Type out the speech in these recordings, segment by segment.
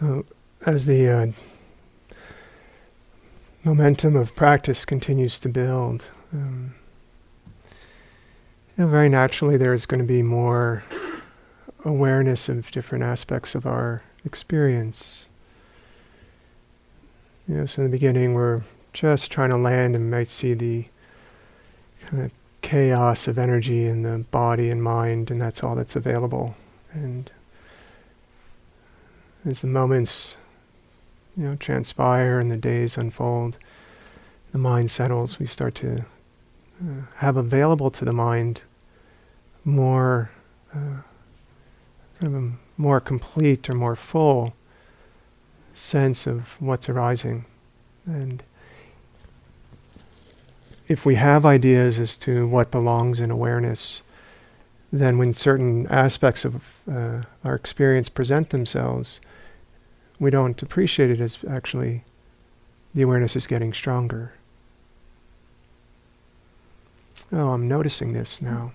So, as the uh, momentum of practice continues to build, um, you know, very naturally there's going to be more awareness of different aspects of our experience. You know, so in the beginning we're just trying to land and might see the kind of chaos of energy in the body and mind, and that's all that's available. And as the moments, you know, transpire and the days unfold, the mind settles. We start to uh, have available to the mind more, uh, kind of a more complete or more full sense of what's arising, and if we have ideas as to what belongs in awareness, then when certain aspects of uh, our experience present themselves, we don't appreciate it as actually the awareness is getting stronger. Oh, I'm noticing this mm-hmm. now.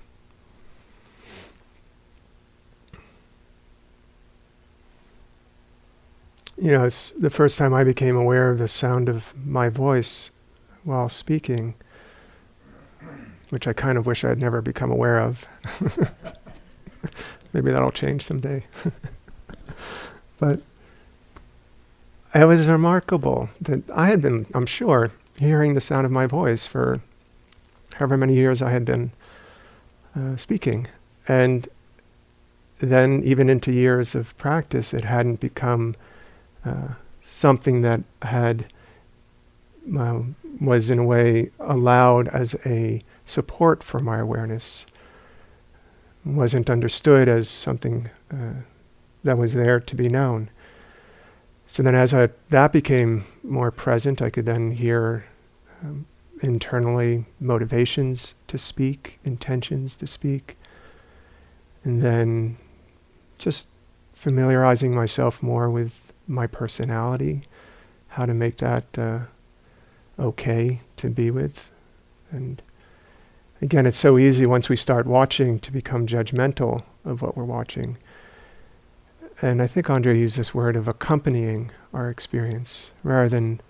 You know, it's the first time I became aware of the sound of my voice while speaking which I kind of wish I'd never become aware of. Maybe that'll change someday. but it was remarkable that I had been, I'm sure, hearing the sound of my voice for however many years I had been uh, speaking. And then, even into years of practice, it hadn't become uh, something that had uh, was in a way allowed as a support for my awareness wasn't understood as something uh, that was there to be known. So then, as I, that became more present, I could then hear um, internally motivations to speak, intentions to speak, and then just familiarizing myself more with my personality, how to make that uh, okay to be with, and Again, it's so easy once we start watching to become judgmental of what we're watching. And I think Andrea used this word of accompanying our experience rather than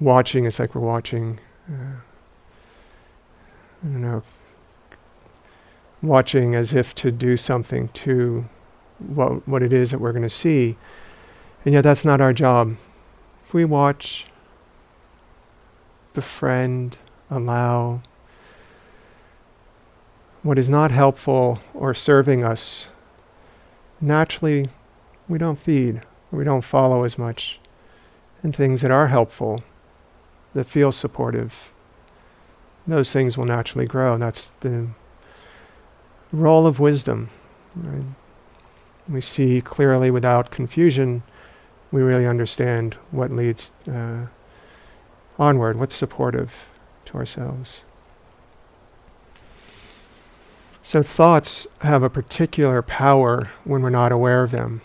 watching. It's like we're watching, uh, I don't know, watching as if to do something to what, what it is that we're going to see. And yet, that's not our job. If we watch, befriend, allow, what is not helpful or serving us, naturally we don't feed, we don't follow as much. And things that are helpful, that feel supportive, those things will naturally grow. And that's the role of wisdom. Right? We see clearly without confusion, we really understand what leads uh, onward, what's supportive to ourselves. So thoughts have a particular power when we're not aware of them.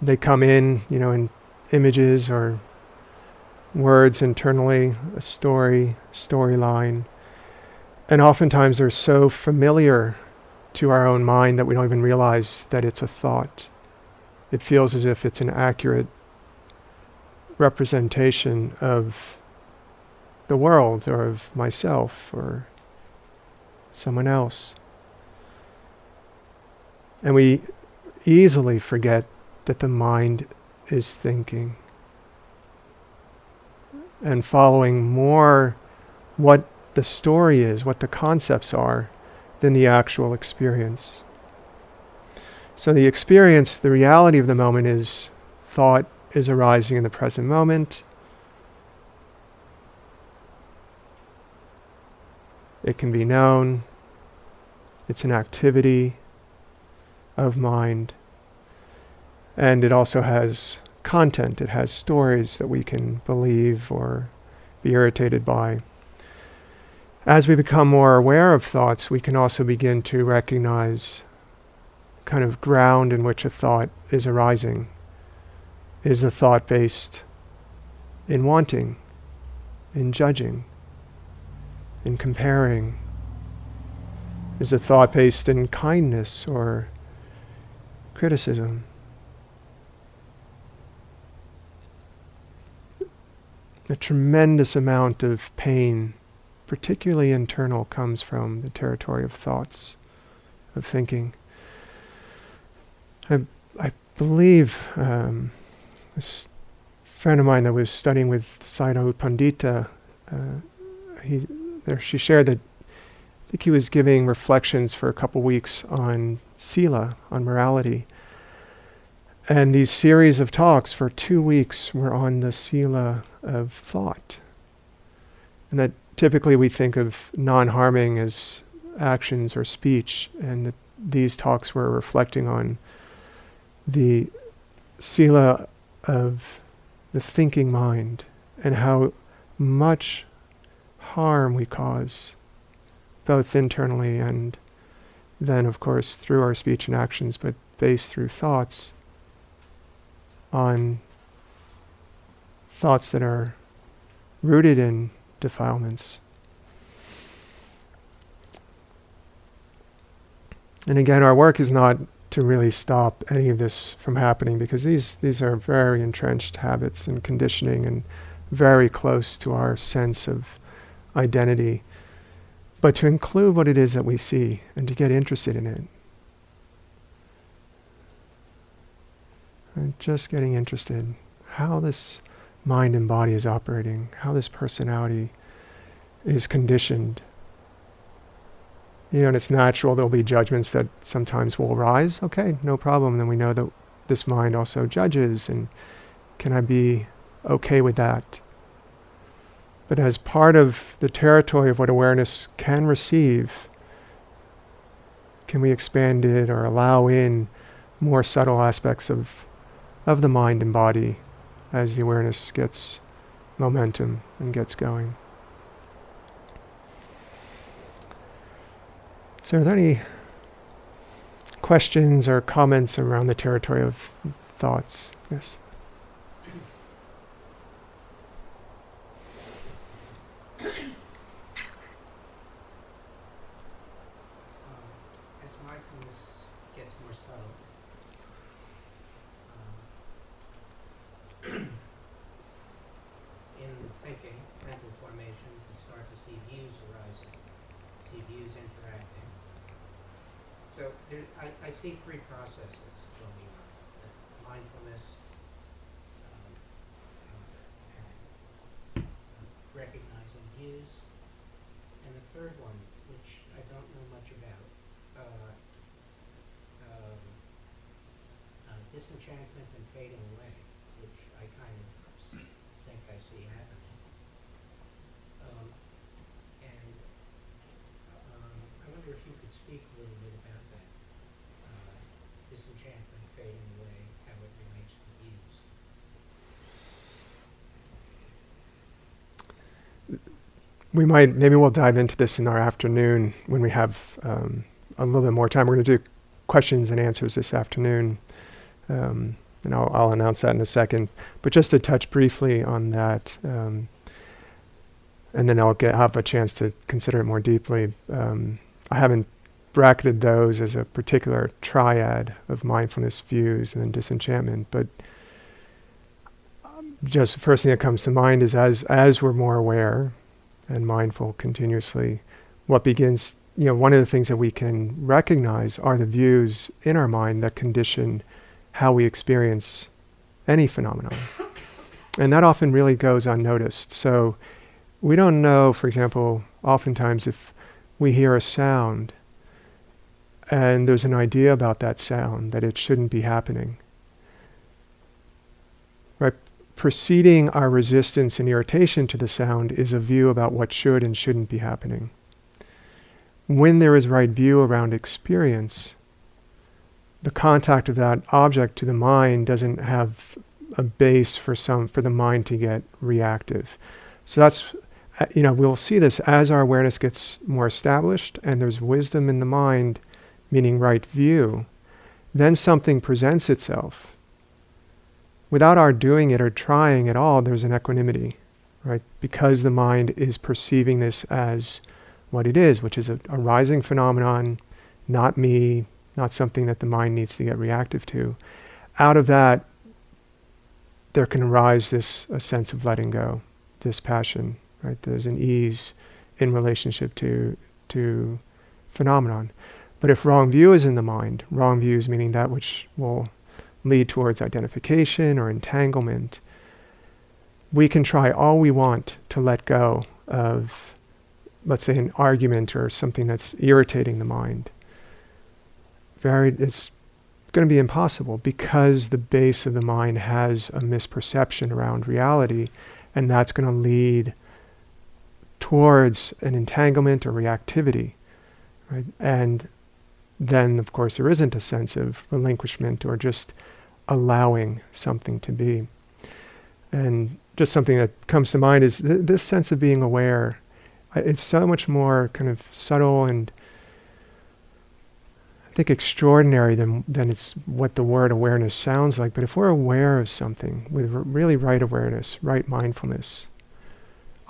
They come in, you know, in images or words internally, a story, storyline. And oftentimes they're so familiar to our own mind that we don't even realize that it's a thought. It feels as if it's an accurate representation of the world or of myself or someone else. And we easily forget that the mind is thinking and following more what the story is, what the concepts are, than the actual experience. So the experience, the reality of the moment is thought is arising in the present moment. It can be known. It's an activity of mind. And it also has content, it has stories that we can believe or be irritated by. As we become more aware of thoughts, we can also begin to recognize kind of ground in which a thought is arising. Is the thought based in wanting, in judging? in comparing? Is the thought based in kindness or criticism? A tremendous amount of pain, particularly internal, comes from the territory of thoughts, of thinking. I, I believe um, this friend of mine that was studying with Sayadaw Pandita, uh, he, there, she shared that I think he was giving reflections for a couple weeks on sila, on morality. And these series of talks for two weeks were on the sila of thought. And that typically we think of non harming as actions or speech, and these talks were reflecting on the sila of the thinking mind and how much harm we cause, both internally and then, of course, through our speech and actions, but based through thoughts on thoughts that are rooted in defilements. And again, our work is not to really stop any of this from happening because these, these are very entrenched habits and conditioning and very close to our sense of identity. But to include what it is that we see and to get interested in it. And just getting interested in how this mind and body is operating, how this personality is conditioned. You know, and it's natural there'll be judgments that sometimes will arise. Okay, no problem. Then we know that this mind also judges, and can I be okay with that? But as part of the territory of what awareness can receive, can we expand it or allow in more subtle aspects of of the mind and body as the awareness gets momentum and gets going. So, are there any questions or comments around the territory of thoughts? Yes. thinking, mental formations, and start to see views arising, see views interacting. So there, I, I see three processes going on mindfulness, um, recognizing views, and the third one, which I don't know much about. Uh, um, uh, disenchantment and fading away, which I kind of think I see happening. We could speak a little bit about that. Uh disenchantment fade in a way how it remains to be a little bit of we might maybe we'll dive into this in our afternoon when we have um, a little bit more time. We're going to do questions and answers this afternoon, um, and I'll, I'll, announce that in a second. But just to touch briefly on that, um, and then I'll get have a chance to consider it more deeply. Um, I haven't bracketed those as a particular triad of mindfulness views and disenchantment, but um, just the first thing that comes to mind is as as we're more aware and mindful continuously, what begins, you know, one of the things that we can recognize are the views in our mind that condition how we experience any phenomenon. And that often really goes unnoticed. So we don't know, for example, oftentimes if we hear a sound and there's an idea about that sound that it shouldn't be happening. Right? preceding our resistance and irritation to the sound is a view about what should and shouldn't be happening. When there is right view around experience, the contact of that object to the mind doesn't have a base for some for the mind to get reactive. So that's Uh, you know we'll see this as our awareness gets more established and there's wisdom in the mind, meaning right view. Then something presents itself without our doing it or trying at all, there's an equanimity, right? Because the mind is perceiving this as what it is, which is a, a rising phenomenon, not me, not something that the mind needs to get reactive to. Out of that, there can arise this a sense of letting go, dispassion, right? There's an ease in relationship to to phenomenon. But if wrong view is in the mind, wrong views meaning that which will lead towards identification or entanglement, we can try all we want to let go of, let's say, an argument or something that's irritating the mind. Very, it's going to be impossible because the base of the mind has a misperception around reality, and that's going to lead towards an entanglement or reactivity. Right? And then, of course, there isn't a sense of relinquishment or just allowing something to be. And just something that comes to mind is th- this sense of being aware. It's so much more kind of subtle and I think extraordinary than than it's what the word awareness sounds like. But if we're aware of something with really right awareness, right mindfulness,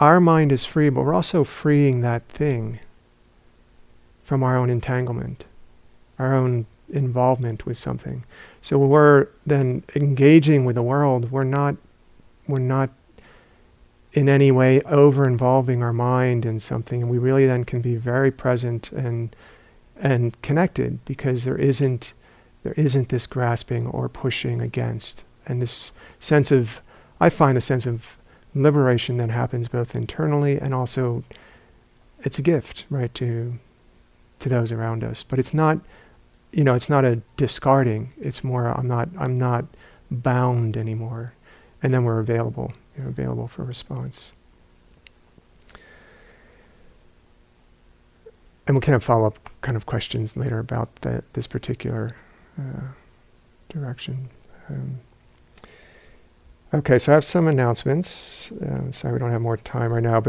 our mind is free, but we're also freeing that thing from our own entanglement, our own involvement with something. So we're then engaging with the world. We're not we're not in any way over involving our mind in something and we really then can be very present and and connected because there isn't there isn't this grasping or pushing against and this sense of I find a sense of liberation that happens both internally and also it's a gift right to to those around us but it's not you know it's not a discarding it's more I'm not I'm not bound anymore and then we're available, you know, available for response. And we can have follow up kind of questions later about the, this particular uh, direction. Um, okay, so I have some announcements. Um, sorry, we don't have more time right now, but